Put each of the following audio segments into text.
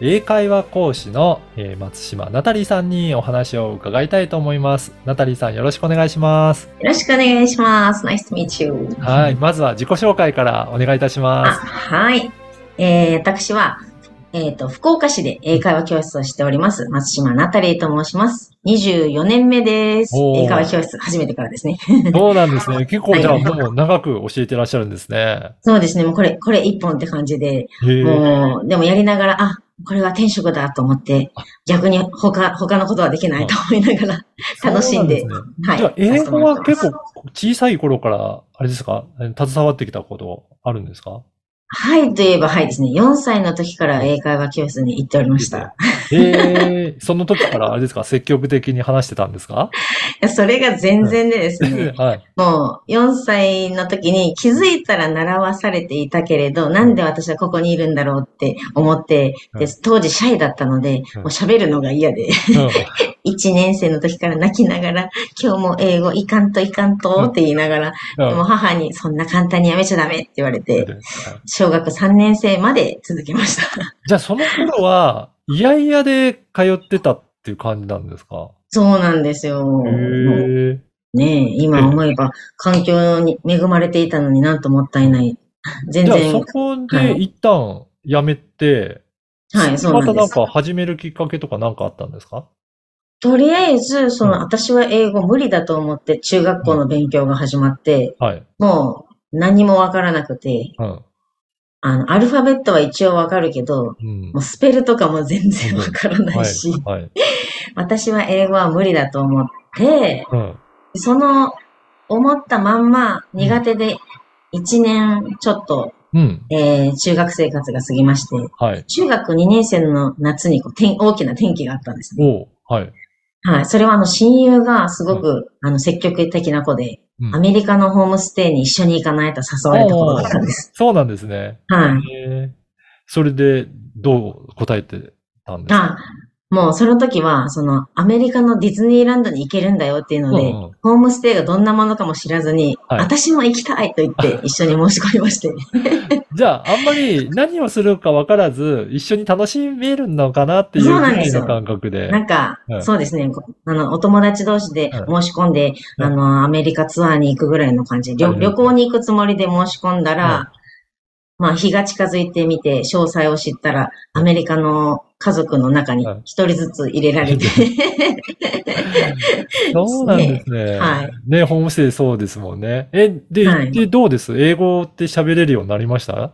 英会話講師の、えー松島ナタリーさんにお話を伺いたいと思います。ナタリーさんよろしくお願いします。よろしくお願いします。Nice to meet you. はい、まずは自己紹介からお願いいたしあまはい。えー、私は、えっ、と、福岡市で英会話教室をしております。松島ナタリーと申します。24年目です。英会話教室始めてからですね。す。そうなんですね。結構じゃあはいもう長く教えてらっしゃるんですね。そうですね。もうこれ、これ一本って感じで。もう、でもやりながら、あ、これは転職だと思って、逆に他、他のことはできないと思いながら、楽しんでんすね。はい。じゃあ英語は結構小さい頃から、あれですか？携わってきたことあるんですか？はい、といえばはいですね。4歳の時から英会話教室に行っておりました。ええその時からあれですか？積極的に話してたんですか？いやそれが全然でですね、はい。もう4歳の時に気づいたら習わされていたけれど、なんで私はここにいるんだろうって思って、でうん。当時シャイだったので、うん。もう喋るのが嫌で、1年生の時から泣きながら、今日も英語いかんといかんとって言いながら、うんでも母にそんな簡単にやめちゃダメって言われうんて、小学3年生まで続けました。じゃあその頃は、いやいやで通ってたっていう感じなんですか？そうなんですよ。ねえ、今思えば環境に恵まれていたのになんともったいない。全然そこはでい一旦やめて、はい、そうなんまたなんです。か始めるきっかけとかなんかあったんですか？とりあえず、その、うん私は英語無理だと思って中学校の勉強が始まって、はい。もう何もわからなくて、うん。あの、アルファベットは一応わかるけど、うんもうスペルとかも全然わからなはいし、。はい。私は英語は無理だと思って、うん。その思ったまんま苦手で1年ちょっと、うん。えー中学生活が過ぎまして、はい。中学2年生の夏にこう天大きな転機があったんですね。はい。はい。それはあの親友がすごく、あの積極的な子で、うんアメリカのホームステイに一緒に行かないと誘われたことだったんです。そうなんですね。はい。それで、どう答えてたんですか？あ、もうその時は、そのアメリカのディズニーランドに行けるんだよっていうので、うんうんホームステイがどんなものかも知らずに、はい私も行きたいと言って一緒に申し込みまして。じゃあ、あんまり何をするか分からず、一緒に楽しめるのかなっていうそうぐなんですよ感覚で。なんかう、んそうですね。こあの、お友達同士で申し込んで、うんあの、アメリカツアーに行くぐらいの感じ。旅はい旅行に行くつもりで申し込んだうんら、まあ、日が近づいてみて、詳細を知ったら、アメリカの家族の中にうん一人ずつ入れられて、そうなんですね。はいね、ホームステイそうですもんね。え、で、はい行ってどうです？英語って喋れるようになりました？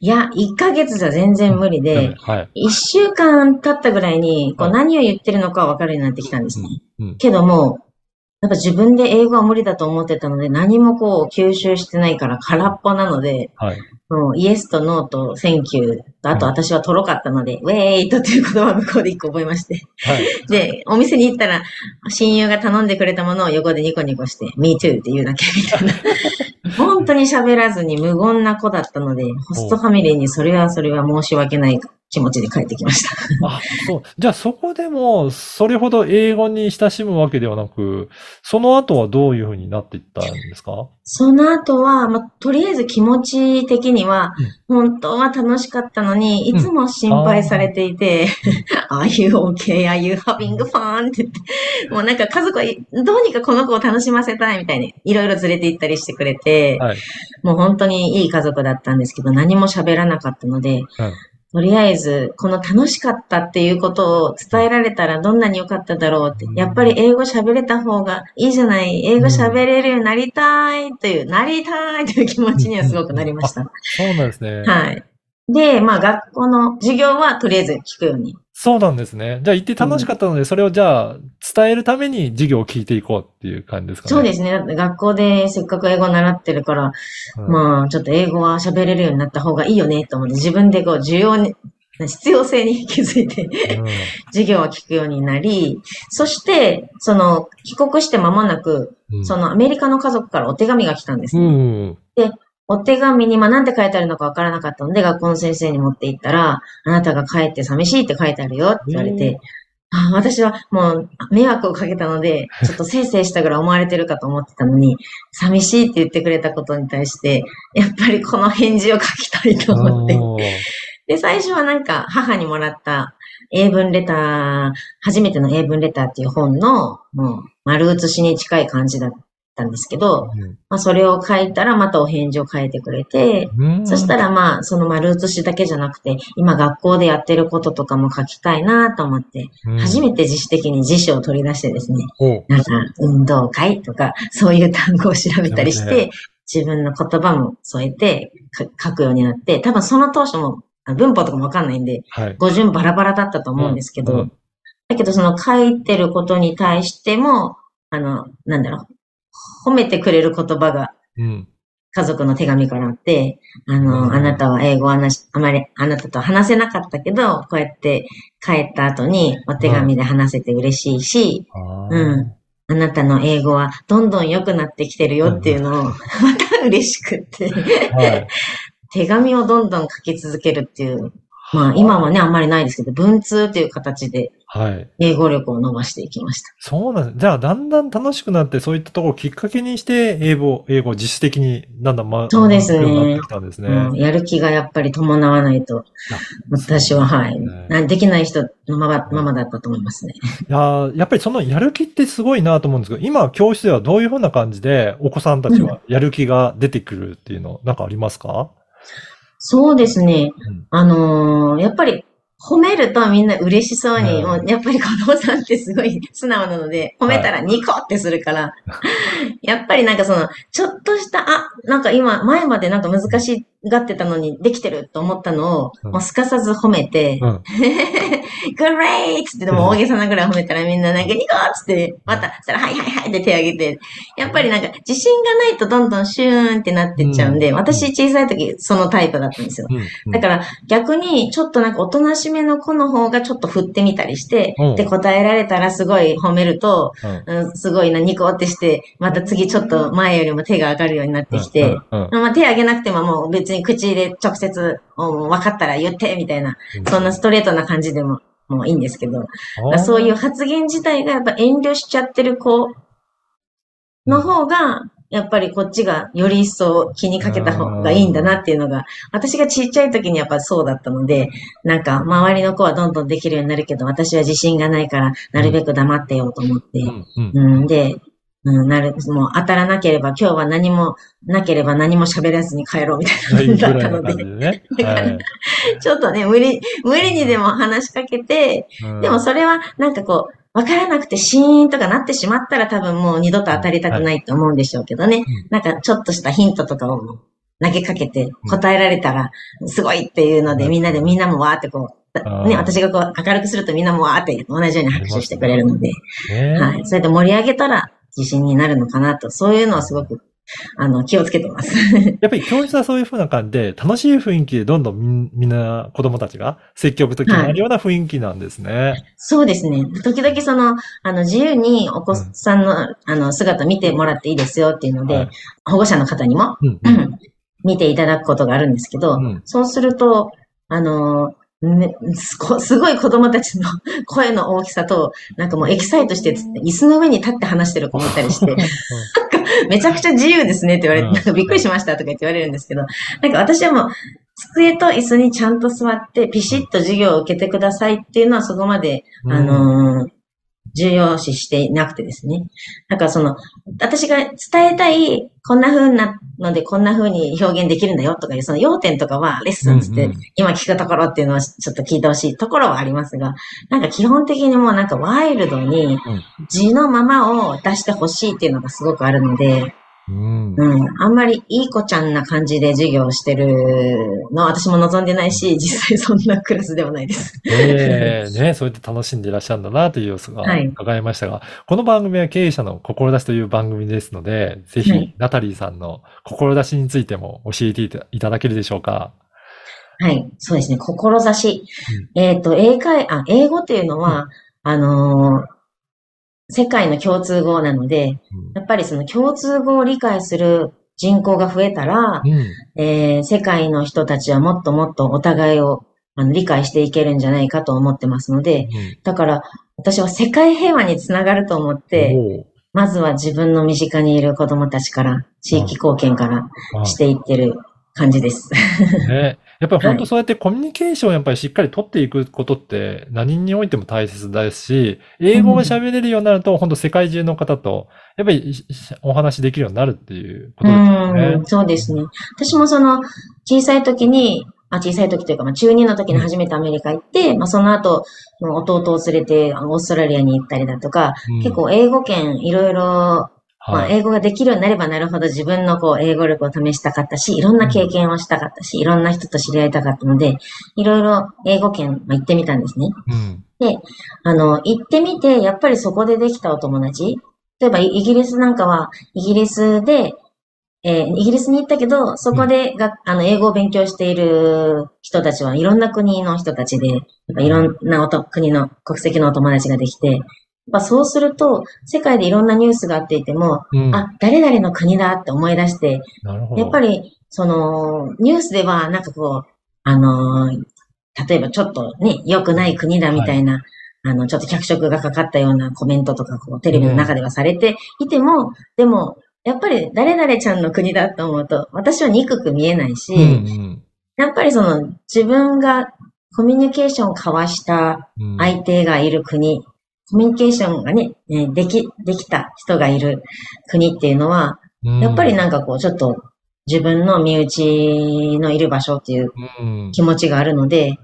いや、1ヶ月じゃ全然無理うんで、はい。1週間経ったぐらいに、こうはい何を言ってるのかわかるようになってきたんですね。うん。けども、やっぱ自分で英語は無理だと思ってたので、何もこう吸収してないから空っぽなので、はい。もう Yes と No と Thank you と、あとうん私はとろかったので、 wait という言葉を向こうで一個覚えまして。はい。で、お店に行ったら、親友が頼んでくれたものを横でニコニコして、me too って言うだけみたいな。本当に喋らずに無言な子だったので、ホストファミリーにそれはそれは申し訳ない気持ちで帰ってきました。あ、そう。じゃあそこでも、それほど英語に親しむわけではなく、その後はどういうふうになっていったんですか？その後は、まあ、とりあえず気持ち的には、本当は楽しかったのに、いつも心配されていて、Are you okay? Are you having fun? って言って、もうなんか家族はどうにかこの子を楽しませたいみたいに、いろいろ連れて行ったりしてくれて、はい。もう本当にいい家族だったんですけど、何も喋らなかったので、うんとりあえず、この楽しかったっていうことを伝えられたらどんなに良かっただろうって。やっぱり英語喋れた方がいいじゃない。英語喋れるようになりたいという、なりたいという気持ちにはすごくなりました。そうなんですね。はい。で、まあ学校の授業はとりあえず聞くように。そうなんですね。じゃあ行って楽しかったので、それをじゃあ伝えるために授業を聞いていこうっていう感じですかね。そうですね。だって学校でせっかく英語習ってるから、うんまあちょっと英語は喋れるようになった方がいいよねと思って自分でこう需要に必要性に気づいて、うん授業を聞くようになり、そして、その、帰国して間もなく、うんそのアメリカの家族からお手紙が来たんですうね。ん。お手紙に、まあ、なんて書いてあるのかわからなかったので、学校の先生に持って行ったら、あなたが帰って寂しいって書いてあるよって言われうんて、あ私はもう迷惑をかけたので、ちょっとせいせいしたぐらい思われてるかと思ってたのに、寂しいって言ってくれたことに対して、やっぱりこの返事を書きたいと思って。で、最初はなんか母にもらった英文レター、初めての英文レターっていう本の、もう丸写しに近い感じだったんですけど、まあそれを書いたらまたお返事を書いてくれて、うん。そしたらまあその丸写しだけじゃなくて、今学校でやってることとかも書きたいなと思って、うん。初めて自主的に辞書を取り出してですね、なんか運動会とかそういう単語を調べたりして、自分の言葉も添えてか書くようになって、多分その当初もあ文法とかもわかんないんで、はい。語順バラバラだったと思うんですけど、うん。だけどその書いてることに対しても、あの、なんだろう、褒めてくれる言葉がうん。家族の手紙からあって、あの、うん。あなたは英語あまりあなたと話せなかったけど、こうやって帰った後にお手紙で話せて嬉しいし、あー。うん。あなたの英語はどんどん良くなってきてるよっていうのを、また嬉しくって、はい。手紙をどんどん書き続けるっていう、まあ今はね、あんまりないですけど、文通っていう形ではい。英語力を伸ばしていきました。そうなんです。じゃあ、だんだん楽しくなって、そういったところをきっかけにして、英語、英語を自主的に、だんだんま、そうですねたんですね。うん、やる気がやっぱり伴わないと、私は、はい、ねなできない人のままままだったと思いますね。いやーやっぱりそのやる気ってすごいなと思うんですけど、今、教室ではどういうふうな感じで、お子さんたちはやる気が出てくるっていうの、なんかありますか？そうですね。うん。あのーやっぱり褒めるとみんな嬉しそうに、うん。もうやっぱり子供さんってすごい 素直なので、褒めたらニコってするから、やっぱりなんかその、ちょっとした、あ、なんか今、前までなんか難しがってたのにできてると思ったのを、うん。もうすかさず褒めて、うん。グレイつってでも大げさなぐらい褒めたらみんななんかニコっつって、また、そしたらはいはいはいって手挙げて、やっぱりなんか自信がないとどんどんシューンってなってっちゃうんで、うん。私小さい時そのタイプだったんですよ。うん。だから逆にちょっとなんかおとなしめの子の方がちょっと振ってみたりして、うん。で答えられたらすごい褒めると、すごいな、ニコってして、また次ちょっと前よりも手が上がるようになってきて、まあ手挙げなくてももう別に口で直接、うん分かったら言って、みたいな、そんなストレートな感じでも、もういいんですけど、そういう発言自体がやっぱ遠慮しちゃってる子の方が、やっぱりこっちがより一層気にかけた方がいいんだなっていうのが、私がちっちゃい時にやっぱそうだったので、なんか周りの子はどんどんできるようになるけど、私は自信がないから、なるべく黙ってようと思って、うん、うん。うん、で、うん、なる、もう当たらなければ、今日は何もなければ何も喋らずに帰ろうみたいな感じだったので、でね。は いちょっとね、無理、無理にでも話しかけて、うん。でもそれはなんかこう、わからなくてシーンとかなってしまったら多分もう二度と当たりたくないと思うんでしょうけどね。うんなんかちょっとしたヒントとかを投げかけて答えられたらすごいっていうのでうん。みんなでみんなもわーってこう、ね、私がこう明るくするとみんなもわーって同じように拍手してくれるので、ね。はい。それで盛り上げたら自信になるのかなと、そういうのはすごく、あの、気をつけてます。やっぱり教室はそういう風な感じで、楽しい雰囲気でどんどんみんみんな子供たちが積極的になるような雰囲気なんですね。そうですね。時々その、あの、自由にお子さんの、あの、姿見てもらっていいですよっていうので、はい保護者の方にも、うんうん 見ていただくことがあるんですけど、うんそうすると、あの、ね、すごい子供たちの 声の大きさと、なんかもうエキサイトして、椅子の上に立って話してる子もいたりして、めちゃくちゃ自由ですねって言われて、うん。なんかびっくりしましたとか言って言われるんですけど、なんか私はもう、机と椅子にちゃんと座って、ピシッと授業を受けてくださいっていうのはそこまで、うん。あのー重要視していなくてですね。なんかその、私が伝えたい、こんな風なのでこんな風に表現できるんだよとかいう、その要点とかはレッスンつって、今聞くところっていうのはちょっと聞いてほしいところはありますが、なんか基本的にもうなんかワイルドに字のままを出してほしいっていうのがすごくあるので、うん。うん。あんまりいい子ちゃんな感じで授業をしてるのは私も望んでないし、実際そんなクラスではないです。ええね、そうやって楽しんでいらっしゃるんだなという様子がはい。伺いましたが、この番組は経営者の志という番組ですので、ぜひ、はい。ナタリーさんの志についても教えていただけるでしょうか？はい、そうですね、志。えっ、と、英会、あ、英語っていうのは、あのー世界の共通語なので、やっぱりその共通語を理解する人口が増えたら、うん。うんえー世界の人たちはもっともっとお互いをあの理解していけるんじゃないかと思ってますので、だから私は世界平和につながると思って、まずは自分の身近にいる子供たちから、地域貢献からあしていってる感じです。ね。やっぱり本当そうやってコミュニケーションをやっぱりしっかり取っていくことって何においても大切ですし、英語が喋れるようになると本当世界中の方とやっぱりしお話しできるようになるっていうことですよねう。ん、そうですね。私もその、小さい時に、あ小さい時というか、まあ、中2の時に初めてアメリカ行って、まあ、その後、弟を連れて、オーストラリアに行ったりだとか、うん結構英語圏いろいろ、まあ、はい。英語ができるようになればなるほど自分のこう、英語力を試したかったし、いろんな経験をしたかったし、いろんな人と知り合いたかったので、いろいろ英語圏、まあ、行ってみたんですね。うん。あの、行ってみて、やっぱりそこでできたお友達。例えば、イイギリスなんかは、イギリスで、えーイギリスに行ったけど、そこでが、あの、英語を勉強している人たちはいろんな国の人たちで、やっぱいろんなおと国の国籍のお友達ができて、やっぱそうすると、世界でいろんなニュースがあっていても、うん。あ、誰々の国だって思い出して。やっぱり、その、ニュースでは、なんかこう、あのー例えばちょっとね、良くない国だみたいな、あの、ちょっと脚色がかかったようなコメントとか、こう、テレビの中ではされていても、でも、やっぱり誰々ちゃんの国だと思うと、私は憎く見えないし、うんうんやっぱりその、自分がコミュニケーションを交わしたうん。相手がいる国、コミュニケーションがね、ねでき、できた人がいる国っていうのは、うんやっぱりなんかこう、ちょっと自分の身内のいる場所っていううん。気持ちがあるので、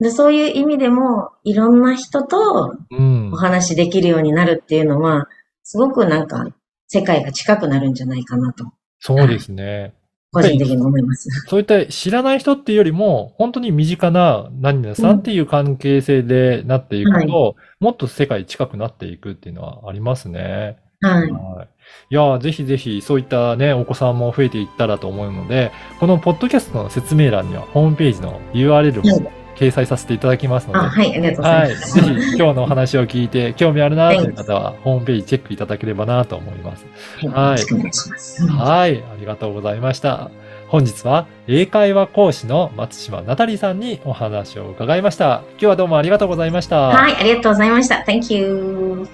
でそういう意味でも、いろんな人とうんお。話しできるようになるっていうのは、すごくなんか、世界が近くなるんじゃないかなと、そうですね。個人的に思います。そういった知らない人っていうよりも、本当に身近な何々さんっていう関係性でなっていくと、もっと世界近くなっていくっていうのはありますね。はい。はい。いやー、ぜひぜひそういったね、お子さんも増えていったらと思うので、このポッドキャストの説明欄にはホームページの URL はも掲載させていただきますので、あ、はい、ありがとうござはいい。ます。ぜひ今日のお話を聞いて興味あるなという方は、ホームページチェックいただければなと思います。はい、よろしくお願いします。はい。ありがとうございました。本日は英会話講師の松島ナタリーさんにお話を伺いました。今日はどうもありがとうございました。はい、ありがとうございました。Thank you.